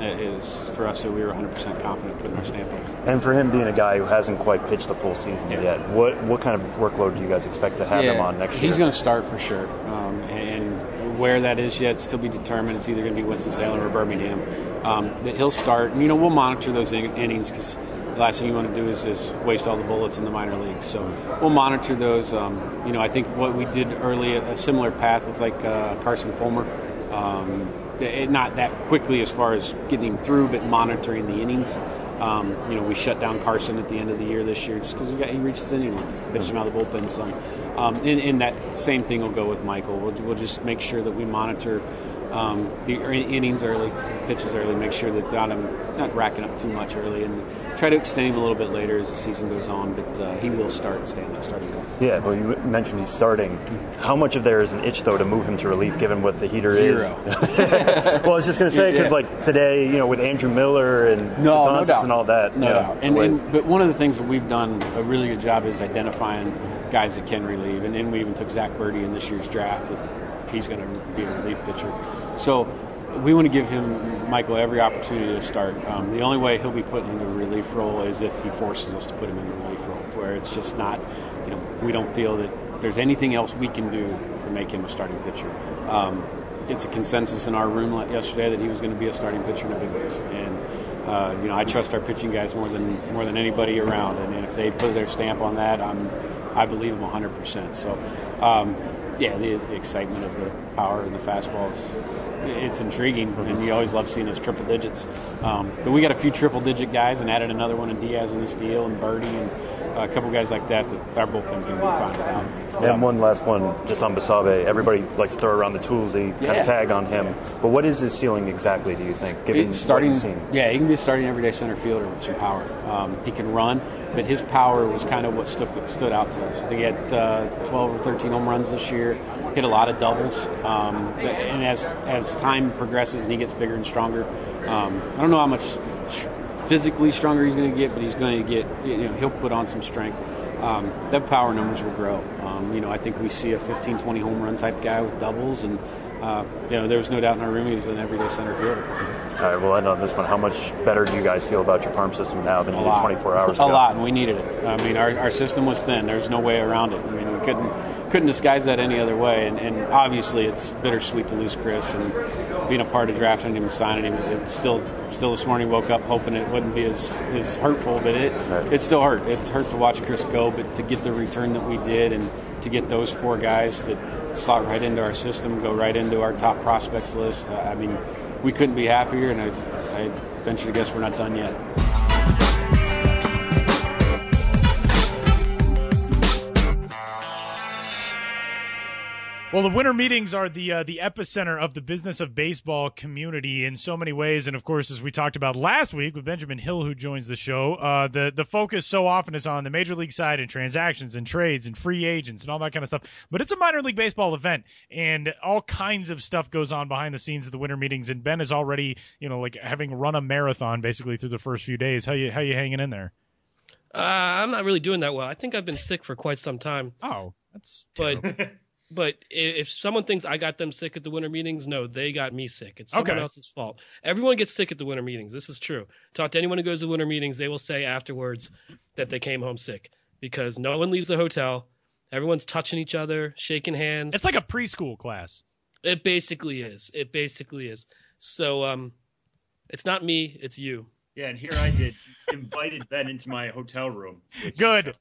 Is for us that we were 100% confident putting our stamp on. And for him being a guy who hasn't quite pitched a full season Yeah. yet, what what kind of workload do you guys expect to have him on next year? He's going to start for sure, um, and where that is yet still be determined. It's either going to be Winston Salem or Birmingham. Um, but he'll start, and you know we'll monitor those in- innings because the last thing you want to do is, is waste all the bullets in the minor leagues. So we'll monitor those. Um, you know, I think what we did early, a similar path with like uh, Carson Fulmer. Um, not that quickly as far as getting him through, but monitoring the innings. Um, you know, we shut down Carson at the end of the year this year just because he reaches inning limit. Pitched him out of the bullpen some. Um, and, and that same thing will go with Michael. We'll, we'll just make sure that we monitor um, the innings early, pitches early, make sure that not, I'm not racking up too much early, and try to extend him a little bit later as the season goes on. But uh, he will start in that starting yeah, well, you mentioned he's starting. How much of there is an itch though to move him to relief, given what the heater Zero. is? well, I was just going to say because Yeah. like today, you know, with Andrew Miller and No, no doubt. and all that, No you know, doubt. And, and but one of the things that we've done a really good job is identifying guys that can relieve, and then we even took Zack Burdi in this year's draft. That he's going to be a relief pitcher. So we want to give him Michael every opportunity to start. Um, the only way he'll be put into a relief role is if he forces us to put him in a relief role, where it's just not, you know, we don't feel that there's anything else we can do to make him a starting pitcher. Um, it's a consensus in our room yesterday that he was going to be a starting pitcher in the big leagues, and uh, you know I trust our pitching guys more than more than anybody around, and if they put their stamp on that, I'm I believe them 100. percent So, um, yeah, the, the excitement of the power and the fastballs, it's intriguing, and you always love seeing those triple digits. Um, but we got a few triple digit guys, and added another one in Diaz in the steal, and Burdi, and a couple guys like that. That our bullpen's going to be fine without. And one last one, just on Basabe. Everybody likes to throw around the tools. They kind Yeah. of tag on him. But what is his ceiling exactly? Do you think? Given He's starting, what you've seen? yeah, he can be a starting everyday center fielder with some power. Um, he can run, but his power was kind of what stood, stood out to us. I think he had uh, 12 or 13 home runs this year, hit a lot of doubles, um, and as as time progresses and he gets bigger and stronger, um, I don't know how much sh- physically stronger he's going to get, but he's going to get, you know, he'll put on some strength. Um, that power numbers will grow. Um, you know, I think we see a 15, 20 home run type guy with doubles, and uh, you know, there was no doubt in our room he was an everyday center fielder. All right, we'll end on this one. How much better do you guys feel about your farm system now than A you lot. did 24 hours a ago? lot, and we needed it. I mean, our, our system was thin. There's no way around it. I mean, we couldn't couldn't disguise that any other way. And, and obviously, it's bittersweet to lose Chris and being a part of drafting him and signing him. It still, still this morning woke up hoping it wouldn't be as, as hurtful, but it Right. it still hurt. It's hurt to watch Chris go, but to get the return that we did and to get those four guys that slot right into our system, go right into our top prospects list. I mean, we couldn't be happier, and I, I venture to guess we're not done yet. Well, the winter meetings are the uh, the epicenter of the business of baseball community in so many ways, and of course, as we talked about last week with Benjamin Hill, who joins the show, uh, the the focus so often is on the major league side and transactions and trades and free agents and all that kind of stuff. But it's a minor league baseball event, and all kinds of stuff goes on behind the scenes of the winter meetings. And Ben is already, you know, like having run a marathon basically through the first few days. How you how you hanging in there? Uh, I'm not really doing that well. I think I've been sick for quite some time. Oh, that's But but if someone thinks I got them sick at the winter meetings, no, they got me sick. It's someone Okay. else's fault. Everyone gets sick at the winter meetings. This is true. Talk to anyone who goes to winter meetings, they will say afterwards that they came home sick because no one leaves the hotel. Everyone's touching each other, shaking hands. It's like a preschool class. It basically is. It basically is. So um, it's not me. It's you. Yeah, and here I did invited Ben into my hotel room. Good.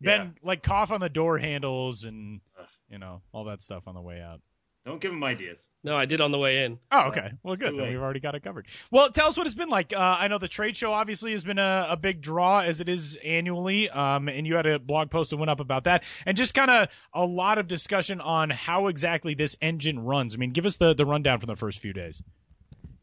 Yeah. Then like cough on the door handles and Ugh. You know all that stuff on the way out. Don't give him ideas. No, I did on the way in. Oh, okay. Well, It's good. Then we've already got it covered. Well, tell us what it's been like. Uh, I know the trade show obviously has been a, a big draw as it is annually, um, and you had a blog post that went up about that, and just kind of a lot of discussion on how exactly this engine runs. I mean, give us the the rundown from the first few days.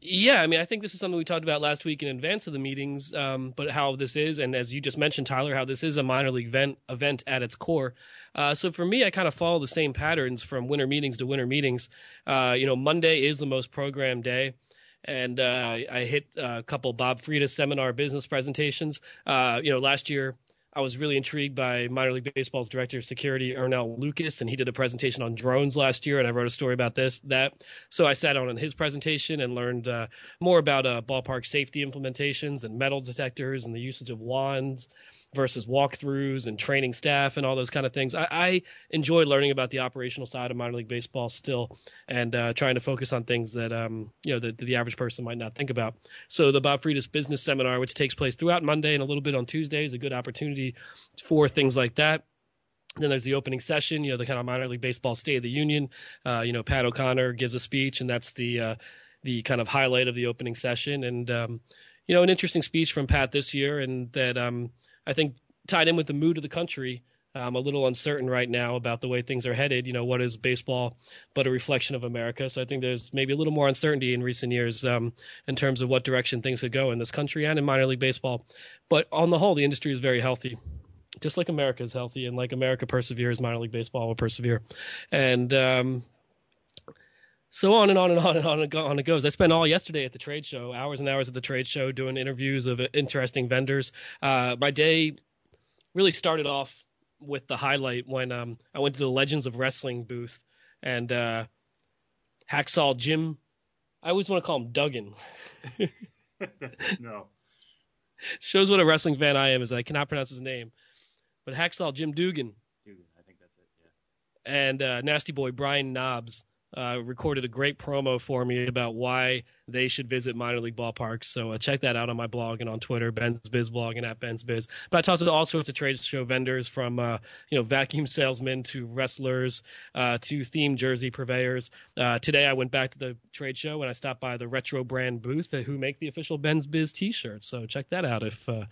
Yeah, I mean, I think this is something we talked about last week in advance of the meetings, um, but how this is, and as you just mentioned, Tyler, how this is a minor league event, event at its core. Uh, so for me, I kind of follow the same patterns from winter meetings to winter meetings. Uh, you know, Monday is the most programmed day. And uh, I hit a couple Bob Freitas seminar business presentations. Uh, you know, last year I was really intrigued by minor league baseball's director of security, Earnell Lucas, and he did a presentation on drones last year, and I wrote a story about this. That so I sat on his presentation and learned uh, more about uh, ballpark safety implementations and metal detectors and the usage of wands versus walkthroughs and training staff and all those kind of things. I, I enjoy learning about the operational side of minor league baseball still, and uh, trying to focus on things that um, you know that the average person might not think about. So the Bob Freitas Business Seminar, which takes place throughout Monday and a little bit on Tuesday, is a good opportunity for things like that. Then there's the opening session, you know, the kind of minor league baseball State of the Union. Uh, you know, Pat O'Connor gives a speech, and that's the uh, the kind of highlight of the opening session. And um, you know, an interesting speech from Pat this year, and that um, I think tied in with the mood of the country. I'm a little uncertain right now about the way things are headed. You know, what is baseball but a reflection of America? So I think there's maybe a little more uncertainty in recent years um, in terms of what direction things could go in this country and in minor league baseball. But on the whole, the industry is very healthy just like America is healthy and like America perseveres, minor league baseball will persevere. And um, so on and on and on and on and on it goes. I spent all yesterday at the trade show, hours and hours at the trade show, doing interviews of interesting vendors. Uh, my day really started off with the highlight when um, I went to the Legends of Wrestling booth and uh, Hacksaw Jim. I always want to call him Duggan. no. Shows what a wrestling fan I am is that I cannot pronounce his name. But Hacksaw Jim Dugan Dude, I think that's it. Yeah. and uh, Nasty Boy Brian Knobbs uh, recorded a great promo for me about why they should visit minor league ballparks. So uh, check that out on my blog and on Twitter, Ben's Biz blog and at Ben's Biz. But I talked to all sorts of trade show vendors from uh, you know vacuum salesmen to wrestlers uh, to themed jersey purveyors. Uh, today I went back to the trade show and I stopped by the retro brand booth who make the official Ben's Biz T-shirt. So check that out if. Uh,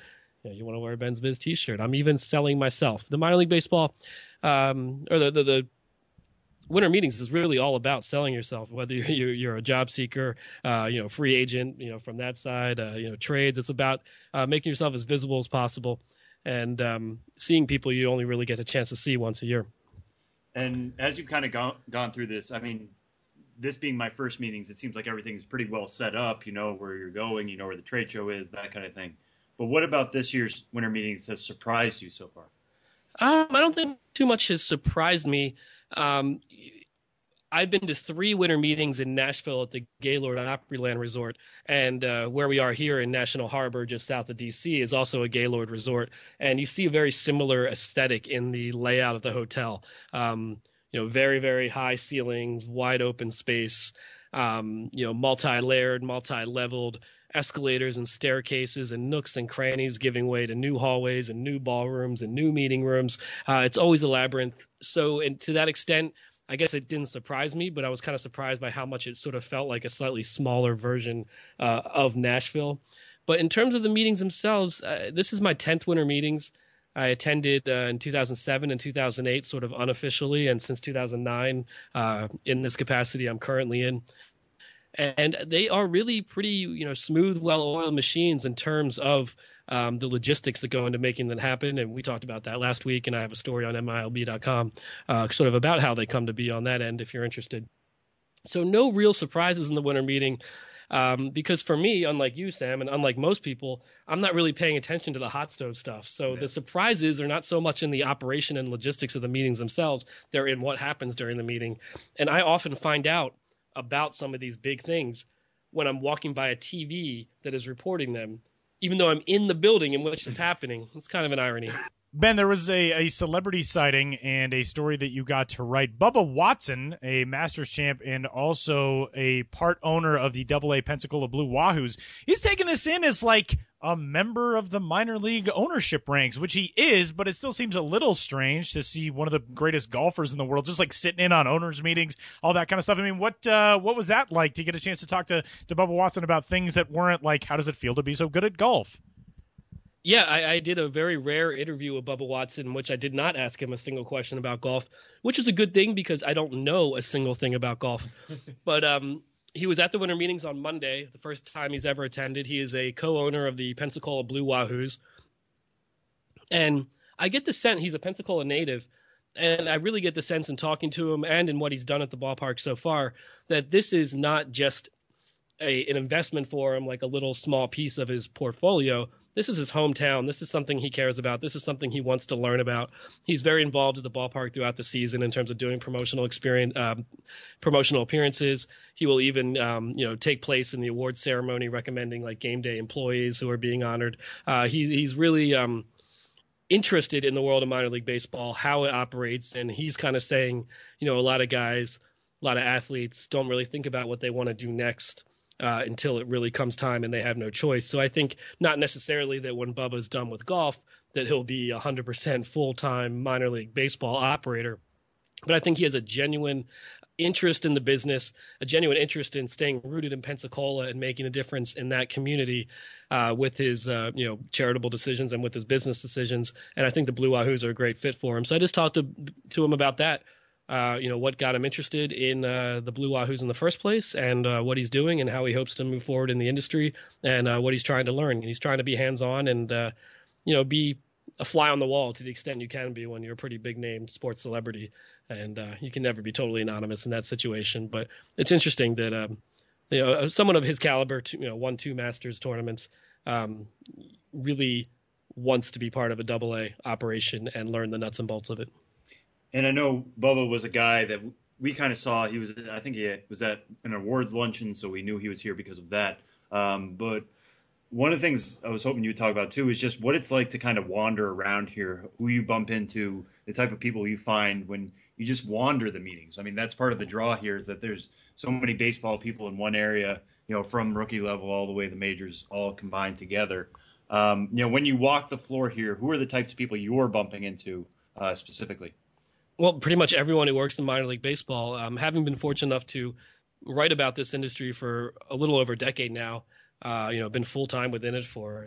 you, you want to wear a Ben's Biz T-shirt. I'm even selling myself. The minor league baseball, um, or the, the the winter meetings is really all about selling yourself. Whether you're you're, a job seeker, uh, you know, free agent, you know, from that side, uh, you know, trades. It's about uh, making yourself as visible as possible, and um, seeing people you only really get a chance to see once a year. And as you've kind of gone, gone through this, I mean, this being my first meetings, it seems like everything's pretty well set up. You know where you're going, you know where the trade show is, that kind of thing. But what about this year's winter meetings has surprised you so far? Um, I don't think too much has surprised me. Um, I've been to three winter meetings in Nashville at the Gaylord Opryland Resort, and uh, where we are here in National Harbor, just south of DC, is also a Gaylord Resort, and you see a very similar aesthetic in the layout of the hotel. Um, you know, very very high ceilings, wide open space. Um, you know, multi-layered, multi-leveled escalators and staircases and nooks and crannies giving way to new hallways and new ballrooms and new meeting rooms. Uh, it's always a labyrinth. So, and to that extent, I guess it didn't surprise me, but I was kind of surprised by how much it sort of felt like a slightly smaller version uh, of Nashville. But in terms of the meetings themselves, uh, this is my 10th winter meetings. I attended uh, in 2007 and 2008, sort of unofficially, and since 2009, uh, in this capacity I'm currently in and they are really pretty you know smooth well-oiled machines in terms of um, the logistics that go into making that happen and we talked about that last week and i have a story on milb.com uh, sort of about how they come to be on that end if you're interested so no real surprises in the winter meeting Um, because for me, unlike you, Sam, and unlike most people, I'm not really paying attention to the hot stove stuff. So the surprises are not so much in the operation and logistics of the meetings themselves; they're in what happens during the meeting. And I often find out about some of these big things when I'm walking by a TV that is reporting them, even though I'm in the building in which it's happening. It's kind of an irony. Ben, there was a, a celebrity sighting and a story that you got to write. Bubba Watson, a Masters champ and also a part owner of the Double A Pensacola Blue Wahoos, he's taking this in as like a member of the minor league ownership ranks, which he is, but it still seems a little strange to see one of the greatest golfers in the world just like sitting in on owners meetings, all that kind of stuff. I mean, what uh, what was that like to get a chance to talk to to Bubba Watson about things that weren't like how does it feel to be so good at golf? Yeah, I, I, did a very rare interview with Bubba Watson, in which I did not ask him a single question about golf, which is a good thing because I don't know a single thing about golf. but um, he was at the winter meetings on Monday, the first time he's ever attended. He is a co-owner of the Pensacola Blue Wahoos, and I get the sense he's a Pensacola native, and I really get the sense in talking to him and in what he's done at the ballpark so far that this is not just a, an investment for him, like a little small piece of his portfolio this is his hometown. This is something he cares about. This is something he wants to learn about. He's very involved at the ballpark throughout the season in terms of doing promotional experience, um, promotional appearances. He will even, um, you know, take place in the awards ceremony, recommending like game day employees who are being honored. Uh, he, he's really um, interested in the world of minor league baseball, how it operates, and he's kind of saying, you know, a lot of guys, a lot of athletes don't really think about what they want to do next uh, until it really comes time and they have no choice. So I think not necessarily that when Bubba's done with golf that he'll be 100% full-time minor league baseball operator. But I think he has a genuine interest in the business, a genuine interest in staying rooted in Pensacola and making a difference in that community uh, with his uh, you know charitable decisions and with his business decisions. And I think the Blue Wahoos are a great fit for him. So I just talked to to him about that uh, you know, what got him interested in uh, the Blue Wahoos in the first place, and uh, what he's doing, and how he hopes to move forward in the industry, and uh, what he's trying to learn. He's trying to be hands-on and, uh, you know, be a fly on the wall to the extent you can be when you're a pretty big name sports celebrity, and you can never be totally anonymous in that situation. But it's interesting that um, you know someone of his caliber, you know, won two Masters tournaments, um, really wants to be part of a Double A operation and learn the nuts and bolts of it and I know Bubba was a guy that we kind of saw. He was, I think, he was at an awards luncheon, so we knew he was here because of that. Um, but one of the things I was hoping you'd talk about too is just what it's like to kind of wander around here, who you bump into, the type of people you find when you just wander the meetings. I mean, that's part of the draw here is that there's so many baseball people in one area, you know, from rookie level all the way to the majors, all combined together. Um, you know, when you walk the floor here, who are the types of people you're bumping into uh, specifically? Well, pretty much everyone who works in minor league baseball. Um, having been fortunate enough to write about this industry for a little over a decade now, uh, you know, been full time within it for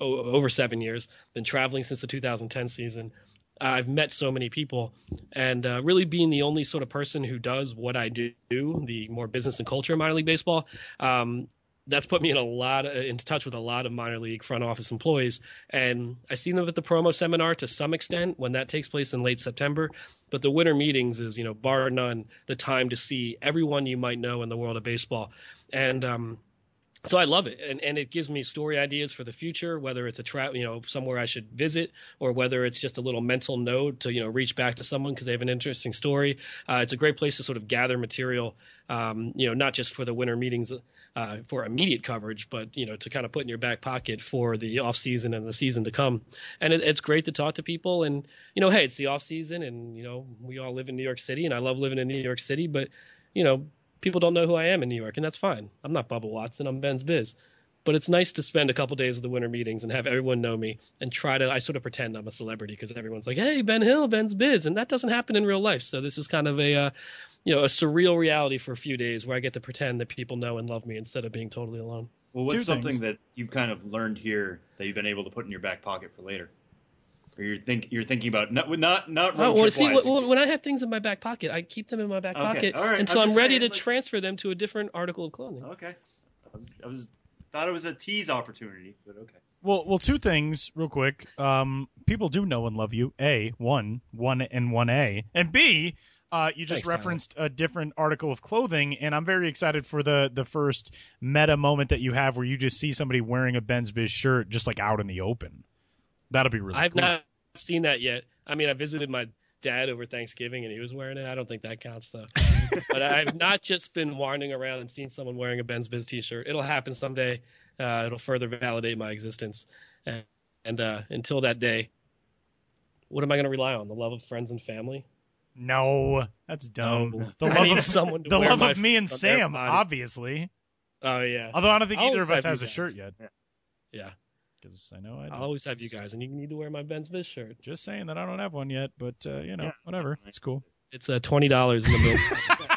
over seven years. Been traveling since the 2010 season. I've met so many people, and uh, really being the only sort of person who does what I do, the more business and culture of minor league baseball, um, that's put me in a lot of, in touch with a lot of minor league front office employees and i see them at the promo seminar to some extent when that takes place in late september but the winter meetings is you know bar none the time to see everyone you might know in the world of baseball and um, so I love it, and and it gives me story ideas for the future. Whether it's a trap, you know, somewhere I should visit, or whether it's just a little mental note to you know reach back to someone because they have an interesting story. Uh, it's a great place to sort of gather material, um, you know, not just for the winter meetings uh, for immediate coverage, but you know to kind of put in your back pocket for the off season and the season to come. And it, it's great to talk to people, and you know, hey, it's the off season, and you know, we all live in New York City, and I love living in New York City, but you know, people don't know who I am in New York, and that's fine. I'm not Bubba Watson. I'm Ben's Biz. But it's nice to spend a couple days of the winter meetings and have everyone know me and try to. I sort of pretend I'm a celebrity because everyone's like, "Hey, Ben Hill, Ben's Biz," and that doesn't happen in real life. So this is kind of a, uh, you know, a surreal reality for a few days where I get to pretend that people know and love me instead of being totally alone. Well, what's Two something things. that you've kind of learned here that you've been able to put in your back pocket for later? Or you're think you're thinking about not not not road oh, well, see, well, when I have things in my back pocket, I keep them in my back okay. pocket until I'm, I'm ready saying, to like... transfer them to a different article of clothing. Okay, I was, I was thought it was a tease opportunity, but okay. Well, well, two things real quick. Um, people do know and love you. A one, one and one A, and B Uh, you just Thanks, Tyler. referenced a different article of clothing, and I'm very excited for the the first meta moment that you have where you just see somebody wearing a Ben's Biz shirt just like out in the open. That'll be really I've cool. not seen that yet. I mean, I visited my dad over Thanksgiving and he was wearing it. I don't think that counts though. but I've not just been wandering around and seen someone wearing a Ben's Biz t-shirt. It'll happen someday. Uh, it'll further validate my existence. And, and uh, until that day, what am I going to rely on? The love of friends and family? No, that's dumb. No. The love of someone the love of me and face on their Sam, obviously. Oh yeah, Although I don't think I'll either of us has a shirt yet. yeah. Because I know I I'll always have you guys, and you need to wear my Ben's Biz shirt. Just saying that I don't have one yet, but uh, you know, Yeah. whatever. It's cool. It's uh, twenty dollars in the milk.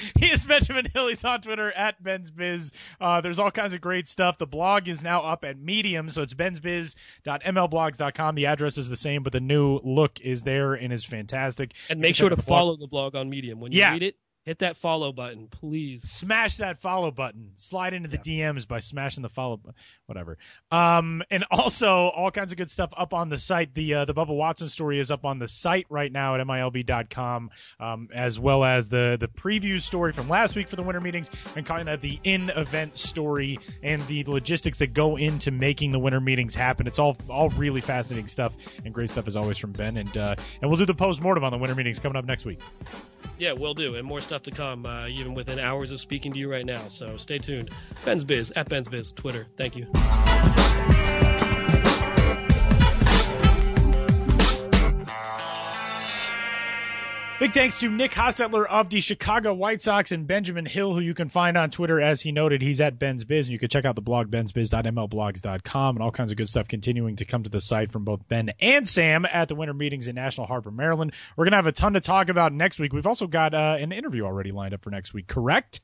he is Benjamin Hill. He's on Twitter at Ben's Biz. Uh, there's all kinds of great stuff. The blog is now up at Medium, so it's bensbiz.mlblogs.com. The address is the same, but the new look is there and is fantastic. and make sure to the blog. follow the blog on Medium when you Yeah. read it. Hit that follow button, please. Smash that follow button. Slide into the DMs by smashing the follow, bu- whatever. Um, and also all kinds of good stuff up on the site. The uh, the Bubba Watson story is up on the site right now at milb.com, um, as well as the the preview story from last week for the winter meetings and kind of the in event story and the logistics that go into making the winter meetings happen. It's all all really fascinating stuff and great stuff as always from Ben. And uh, and we'll do the post mortem on the winter meetings coming up next week. Yeah, we'll do, and more stuff to come, uh, even within hours of speaking to you right now. So stay tuned. Ben's Biz at Ben's Biz Twitter. Thank you. Big thanks to Nick Hostetler of the Chicago White Sox and Benjamin Hill, who you can find on Twitter. As he noted, he's at Ben's Biz, and you can check out the blog bensbiz.mlblogs.com and all kinds of good stuff continuing to come to the site from both Ben and Sam at the winter meetings in National Harbor, Maryland. We're going to have a ton to talk about next week. We've also got uh, an interview already lined up for next week, correct?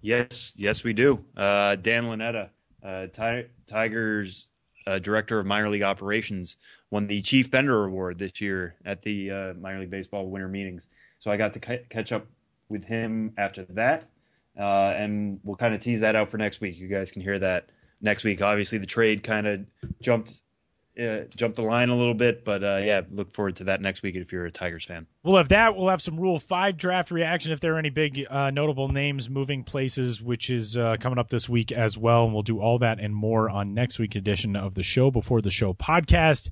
Yes, yes, we do. Uh, Dan Lunetta, uh, Ti- Tigers uh, director of minor league operations, won the Chief Bender Award this year at the uh, minor league baseball winter meetings. So I got to ca- catch up with him after that, uh, and we'll kind of tease that out for next week. You guys can hear that next week. Obviously, the trade kind of jumped. Uh, jumped the line a little bit, but uh, yeah, look forward to that next week if you're a Tigers fan. We'll have that. We'll have some Rule 5 draft reaction if there are any big uh, notable names moving places, which is uh, coming up this week as well. And we'll do all that and more on next week's edition of the Show Before the Show podcast.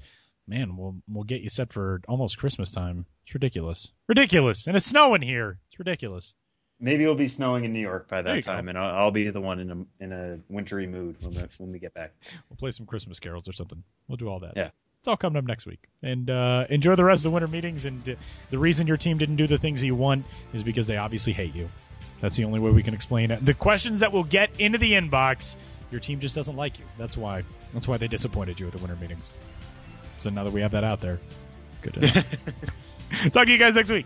Man, we'll, we'll get you set for almost Christmas time. It's ridiculous. Ridiculous. And it's snowing here. It's ridiculous. Maybe it'll be snowing in New York by that time, and I'll, I'll be the one in a in a wintry mood when we, when we get back. We'll play some Christmas carols or something. We'll do all that. Yeah. It's all coming up next week. And uh, enjoy the rest of the winter meetings. And uh, the reason your team didn't do the things you want is because they obviously hate you. That's the only way we can explain it. The questions that will get into the inbox, your team just doesn't like you. That's why. That's why they disappointed you at the winter meetings. So now that we have that out there, good. Talk to you guys next week.